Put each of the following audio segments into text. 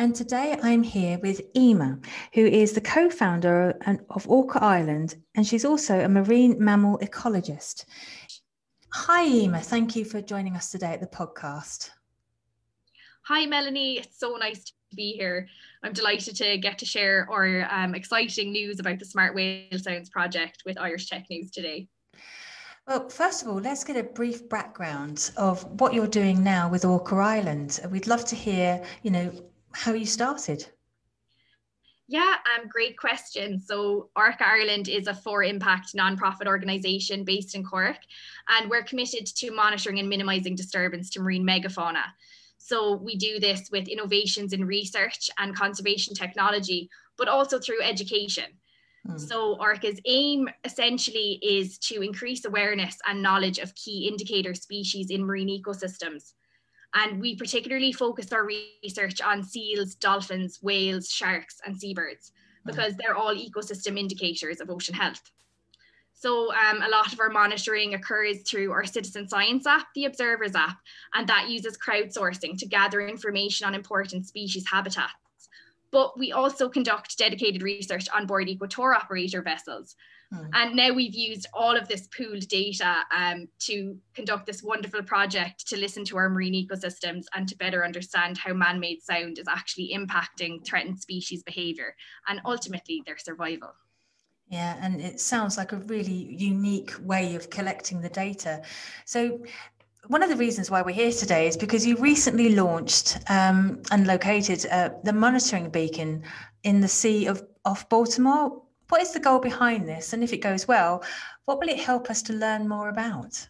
And today I'm here with Emer, who is the co founder of Orca Ireland, and she's also a marine mammal ecologist. Hi, Emer. Thank you for joining us today at the podcast. Hi, Melanie. It's so nice to be here. I'm delighted to get to share our um, exciting news about the Smart Whale Sounds project with Irish Tech News today. Well, first of all, let's get a brief background of what you're doing now with Orca Ireland. We'd love to hear, you know, how you started. Yeah, um, great question. So, Orca Ireland is a for impact nonprofit organisation based in Cork, and we're committed to monitoring and minimising disturbance to marine megafauna. So, we do this with innovations in research and conservation technology, but also through education. Mm. So, Orca's aim essentially is to increase awareness and knowledge of key indicator species in marine ecosystems. And we particularly focused our research on seals, dolphins, whales, sharks, and seabirds because they're all ecosystem indicators of ocean health. So um, a lot of our monitoring occurs through our citizen science app, the Observers app, and that uses crowdsourcing to gather information on important species habitats. But we also conduct dedicated research on board ecotour operator vessels, Mm. And now we've used all of this pooled data um, to conduct this wonderful project to listen to our marine ecosystems and to better understand how man made sound is actually impacting threatened species behaviour and ultimately their survival. Yeah, and it sounds like a really unique way of collecting the data. So, one of the reasons why we're here today is because you recently launched um, and located uh, the monitoring beacon in the sea of off Baltimore what is the goal behind this? And if it goes well, what will it help us to learn more about?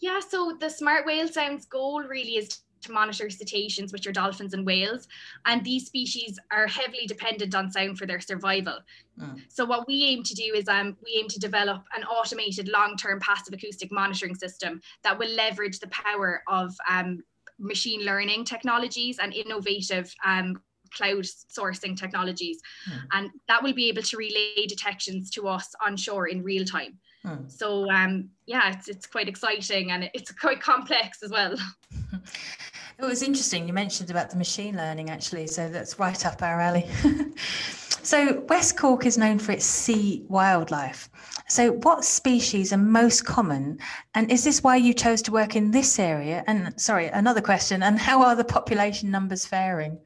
Yeah, so the Smart Whale Sounds goal really is to monitor cetaceans, which are dolphins and whales. And these species are heavily dependent on sound for their survival. Mm. So what we aim to do is um, we aim to develop an automated long-term passive acoustic monitoring system that will leverage the power of um, machine learning technologies and innovative um, cloud sourcing technologies. Hmm. And that will be able to relay detections to us on shore in real time. Hmm. So um, yeah, it's, it's quite exciting and it's quite complex as well. It was interesting. You mentioned about the machine learning, actually. So that's right up our alley. so, West Cork is known for its sea wildlife. So, what species are most common? And is this why you chose to work in this area? And sorry, another question. And how are the population numbers faring?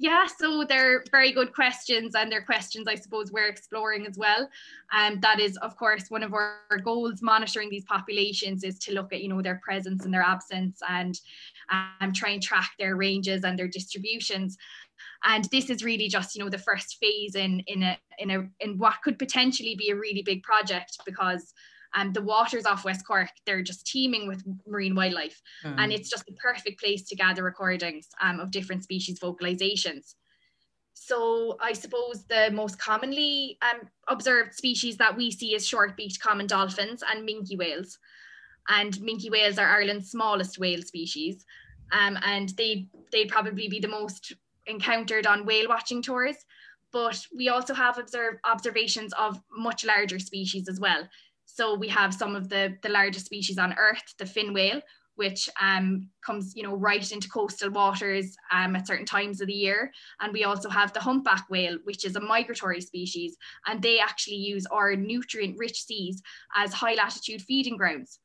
Yeah, so they're very good questions, and they're questions I suppose we're exploring as well. And um, that is, of course, one of our goals. Monitoring these populations is to look at, you know, their presence and their absence, and um, try and track their ranges and their distributions. And this is really just, you know, the first phase in in a in a in what could potentially be a really big project because and the waters off West Cork, they're just teeming with marine wildlife. Mm. And it's just the perfect place to gather recordings um, of different species vocalizations. So I suppose the most commonly um, observed species that we see is short-beaked common dolphins and minke whales. And minke whales are Ireland's smallest whale species. Um, and they, they'd probably be the most encountered on whale watching tours. But we also have observed observations of much larger species as well. So we have some of the, the largest species on Earth, the fin whale, which um, comes, you know, right into coastal waters um, at certain times of the year. And we also have the humpback whale, which is a migratory species, and they actually use our nutrient-rich seas as high latitude feeding grounds.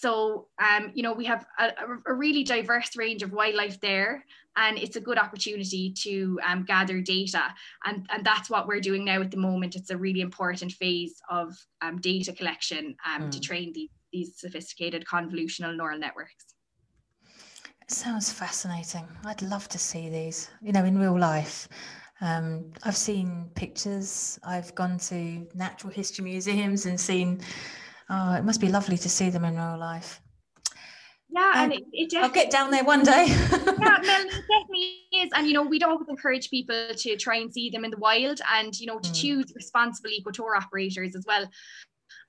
So, um, you know, we have a, a, really diverse range of wildlife there, and it's a good opportunity to um, gather data. And, and that's what we're doing now at the moment. It's a really important phase of um, data collection mm. to hmm. train the, these sophisticated convolutional neural networks. It sounds fascinating. I'd love to see these, you know, in real life. Um, I've seen pictures, I've gone to natural history museums and seen Oh, it must be lovely to see them in real life. Yeah, um, and it, it I'll get down there one day. yeah, Mel, it definitely is. And you know, we'd always encourage people to try and see them in the wild and you know to mm. choose responsible ecotour operators as well.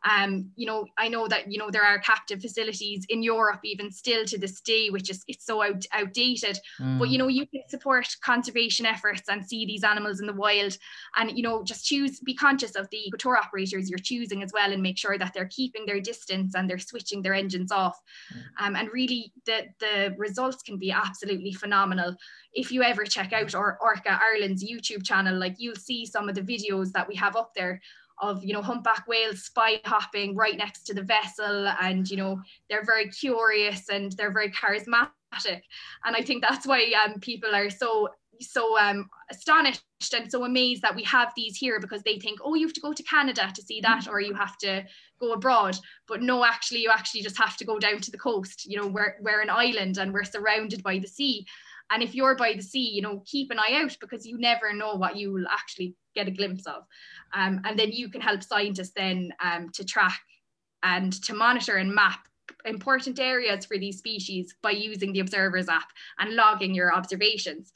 Um, you know, I know that you know there are captive facilities in Europe even still to this day, which is it's so out, outdated. Mm. But you know, you can support conservation efforts and see these animals in the wild, and you know, just choose be conscious of the tour operators you're choosing as well, and make sure that they're keeping their distance and they're switching their engines off. Mm. Um, and really, the the results can be absolutely phenomenal. If you ever check out our Orca Ireland's YouTube channel, like you'll see some of the videos that we have up there of you know humpback whales spy hopping right next to the vessel and you know they're very curious and they're very charismatic. And i think that's why um, people are so so um, astonished and so amazed that we have these here because they think oh you have to go to canada to see that or you have to go abroad. But no actually you actually just have to go down to the coast you know we're, we're an island and we're surrounded by the sea and if you're by the sea you know keep an eye out because you never know what you will actually get a glimpse of. Um, and then you can help scientists then um, to track and to monitor and map important areas for these species by using the observers app and logging your observations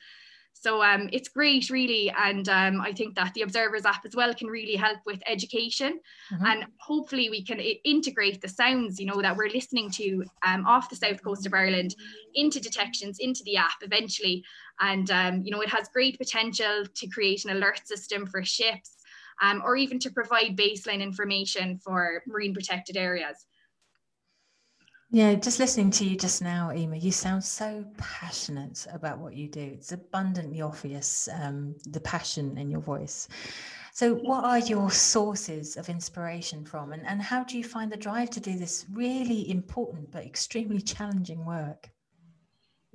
so um, it's great, really. And um, I think that the Observers app as well can really help with education. Mm-hmm. And hopefully we can integrate the sounds, you know, that we're listening to um, off the south coast of Ireland into detections, into the app eventually. And, um, you know, it has great potential to create an alert system for ships um, or even to provide baseline information for marine protected areas. Yeah, just listening to you just now, Emer, you sound so passionate about what you do. It's abundantly obvious, um, the passion in your voice. So, what are your sources of inspiration from, and, and how do you find the drive to do this really important but extremely challenging work?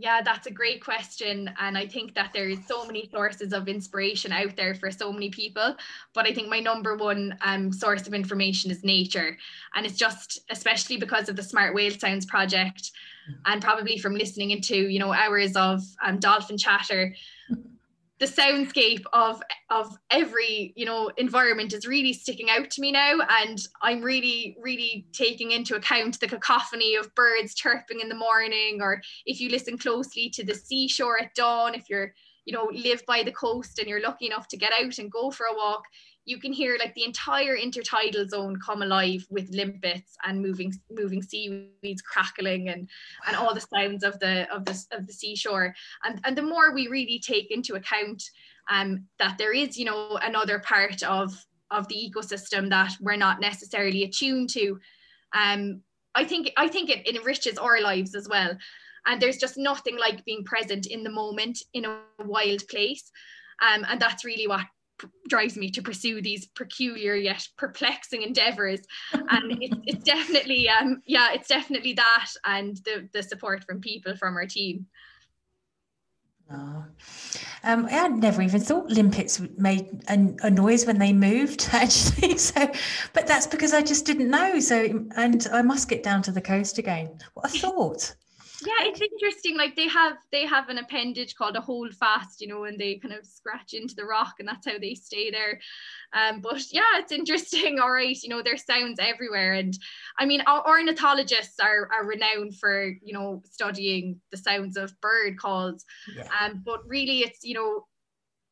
Yeah, that's a great question. And I think that there's so many sources of inspiration out there for so many people. But I think my number one um, source of information is nature. And it's just, especially because of the Smart Whale Sounds project, and probably from listening into, you know, hours of um, dolphin chatter, the soundscape of of every you know environment is really sticking out to me now. And i'm really really taking into account the cacophony of birds chirping in the morning or if you listen closely to the seashore at dawn if you're you know live by the coast and you're lucky enough to get out and go for a walk you can hear like the entire intertidal zone come alive with limpets and moving moving seaweeds crackling and and all the sounds of the of the of the seashore. And and the more we really take into account um that there is you know another part of of the ecosystem that we're not necessarily attuned to. Um i think i think it, it enriches our lives as well. And there's just nothing like being present in the moment in a wild place. Um, and that's really what drives me to pursue these peculiar yet perplexing endeavors. And it's, it's definitely um yeah it's definitely that and the the support from people from our team Oh. Um, I had never even thought limpets made a, a, noise when they moved, actually. So, but that's because I just didn't know. So, and I must get down to the coast again. What a thought! Yeah it's interesting like they have they have an appendage called a hold fast you know and they kind of scratch into the rock and that's how they stay there um but yeah it's interesting all right you know there's sounds everywhere and i mean our ornithologists are, are renowned for you know studying the sounds of bird calls yeah. um but really it's you know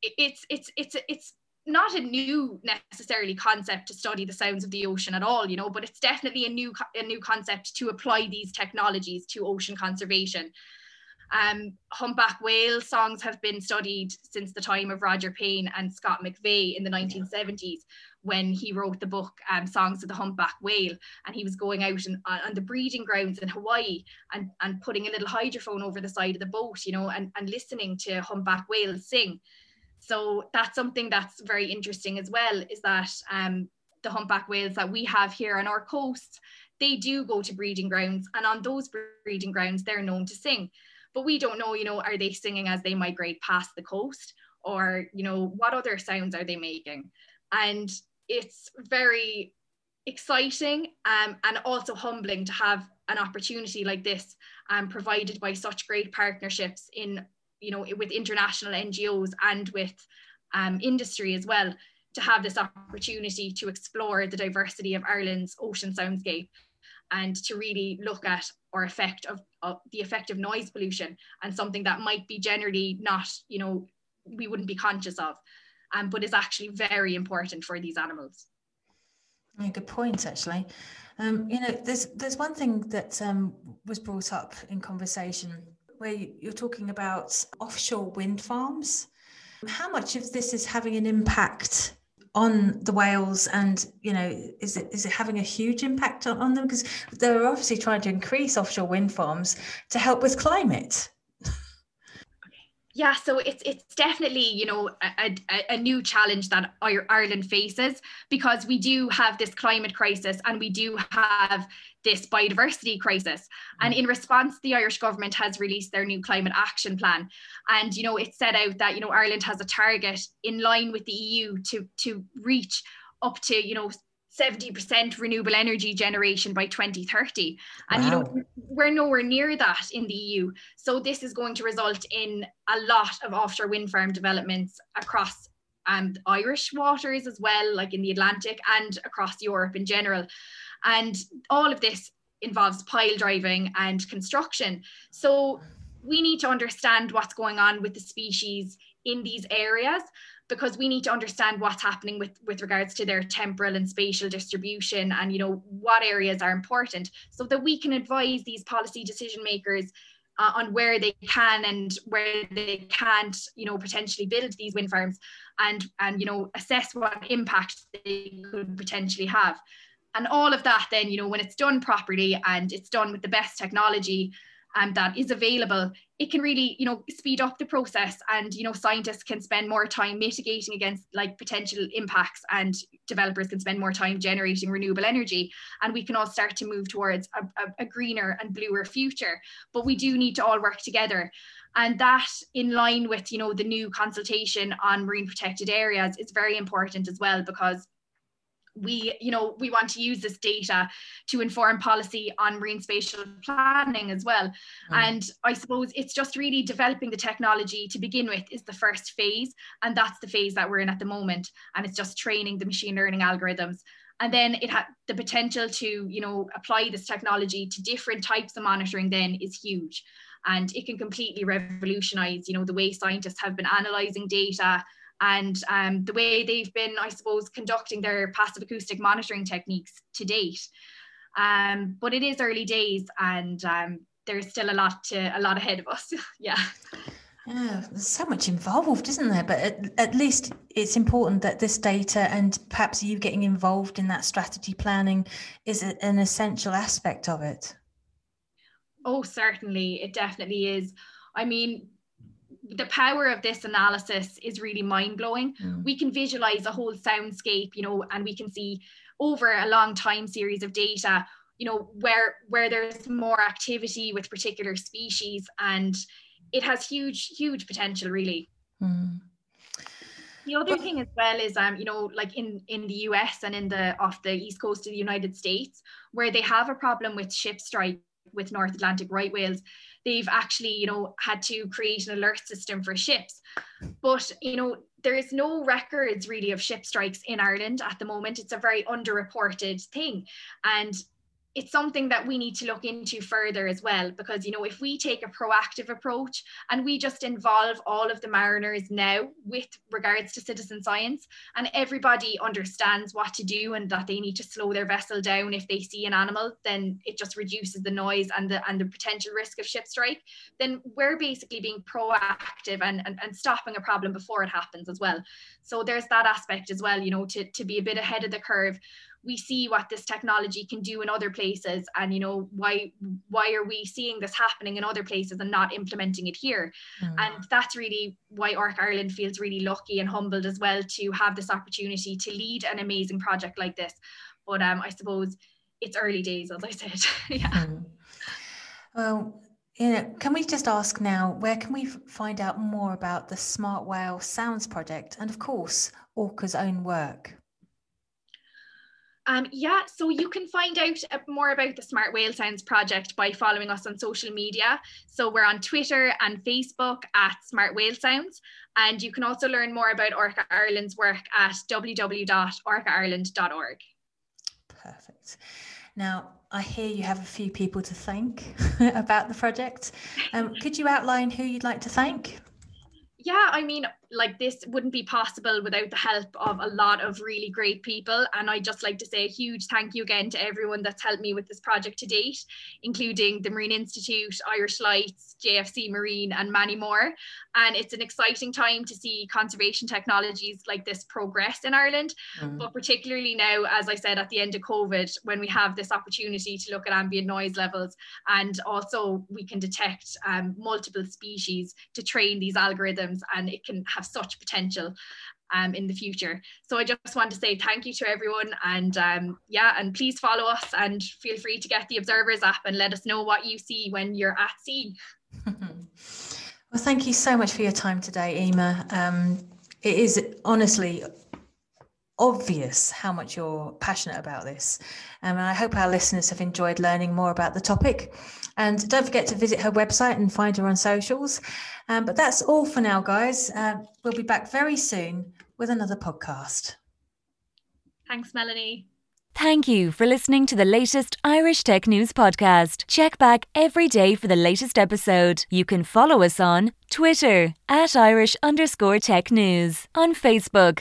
it's it's it's it's not a new necessarily concept to study the sounds of the ocean at all you know but it's definitely a new a new concept to apply these technologies to ocean conservation um, humpback whale songs have been studied since the time of Roger Payne and Scott McVay in the 1970s when he wrote the book um, Songs of the Humpback Whale. And he was going out in, on the breeding grounds in Hawaii and, and putting a little hydrophone over the side of the boat, you know, and, and listening to humpback whales sing. So that's something that's very interesting as well, is that um, the humpback whales that we have here on our coast, they do go to breeding grounds, and on those breeding grounds, they're known to sing. But we don't know, you know, are they singing as they migrate past the coast, or you know, what other sounds are they making? And it's very exciting um, and also humbling to have an opportunity like this um, provided by such great partnerships in you know, with international NGOs and with um, industry as well, to have this opportunity to explore the diversity of Ireland's ocean soundscape. and to really look at or effect of, of the effect of noise pollution and something that might be generally not, you know, we wouldn't be conscious of, um, but is actually very important for these animals. Yeah, good point, actually. Um, you know, there's there's one thing that um, was brought up in conversation where you're talking about offshore wind farms. How much of this is having an impact on the whales and you know is it is it having a huge impact on, on them because they're obviously trying to increase offshore wind farms to help with climate yeah so it's it's definitely you know a, a, a, new challenge that ireland faces because we do have this climate crisis and we do have this biodiversity crisis. And mm. in response the irish government has released their new climate action plan. And you know it set out that you know ireland has a target in line with the eu to to reach up to you know 70% renewable energy generation by 2030 and wow. you know we're nowhere near that in the EU so this is going to result in a lot of offshore wind farm developments across um, Irish waters as well like in the Atlantic and across Europe in general. And all of this involves pile driving and construction. So we need to understand what's going on with the species in these areas because we need to understand what's happening with with regards to their temporal and spatial distribution and you know what areas are important so that we can advise these policy decision makers uh, on where they can and where they can't you know potentially build these wind farms and and you know assess what impact they could potentially have. And all of that then you know when it's done properly and it's done with the best technology um, that is available, it can really, you know, speed up the process and, you know, scientists can spend more time mitigating against like potential impacts and developers can spend more time generating renewable energy. And we can all start to move towards a, a, a greener and bluer future. But we do need to all work together. And that in line with, you know, the new consultation on marine protected areas is very important as well because we you know we want to use this data to inform policy on marine spatial planning as well. Mm. and i suppose it's just really developing the technology to begin with is the first phase and that's the phase that we're in at the moment. And it's just training the machine learning algorithms. And then it had the potential to you know apply this technology to different types of monitoring then is huge. And it can completely revolutionize you know the way scientists have been analyzing data and um, the way they've been, I suppose, conducting their passive acoustic monitoring techniques to date. Um, but it is early days, and um, there's still a lot to a lot ahead of us. yeah. Yeah, there's so much involved, isn't there? But at, at, least it's important that this data and perhaps you getting involved in that strategy planning is a, an essential aspect of it. Oh, certainly. It definitely is. I mean, the power of this analysis is really mind blowing. Mm. We can visualize a whole soundscape, you know, and we can see over a long time series of data, you know, where where there's more activity with particular species, and it has huge, huge potential, really. Mm. The other but, thing as well is, um, you know, like in in the US and in the off the east coast of the United States, where they have a problem with ship strike with North Atlantic right whales, they've actually, you know, had to create an alert system for ships. But, you know, there is no records really of ship strikes in Ireland at the moment. It's a very underreported thing. And it's something that we need to look into further as well because you know if we take a proactive approach and we just involve all of the mariners now with regards to citizen science and everybody understands what to do and that they need to slow their vessel down if they see an animal then it just reduces the noise and the and the potential risk of ship strike then we're basically being proactive and, and, and stopping a problem before it happens as well. So there's that aspect as well you know to, to be a bit ahead of the curve we see what this technology can do in other places and you know why why are we seeing this happening in other places and not implementing it here mm. and that's really why ORCA Ireland feels really lucky and humbled as well to have this opportunity to lead an amazing project like this but um I suppose it's early days as I said yeah mm. well you know, can we just ask now, where can we find out more about the Smart Whale Sounds project and, of course, Orca's own work? Um, yeah, so you can find out more about the Smart Whale Sounds project by following us on social media. So we're on Twitter and Facebook at Smart Whale Sounds. And you can also learn more about ORCA Ireland's work at www.orcaireland.org. Perfect. Now, I hear you have a few people to thank about the project. Um, could you outline who you'd like to thank? Yeah, I mean, like this wouldn't be possible without the help of a lot of really great people and i just like to say a huge thank you again to everyone that's helped me with this project to date including the marine institute irish lights jfc marine and many more and it's an exciting time to see conservation technologies like this progress in ireland mm. but particularly now as i said at the end of covid when we have this opportunity to look at ambient noise levels and also we can detect um, multiple species to train these algorithms and it can have such potential um, in the future. So I just want to say thank you to everyone and um, yeah, and please follow us and feel free to get the Observers app and let us know what you see when you're at sea. well, thank you so much for your time today, Emer. Um, it is honestly obvious how much you're passionate about this. Um, and I hope our listeners have enjoyed learning more about the topic. And don't forget to visit her website and find her on socials. Um, but that's all for now, guys. Uh, we'll be back very soon with another podcast. Thanks, Melanie. Thank you for listening to the latest Irish Tech News podcast. Check back every day for the latest episode. You can follow us on Twitter at Irish underscore tech news, on Facebook,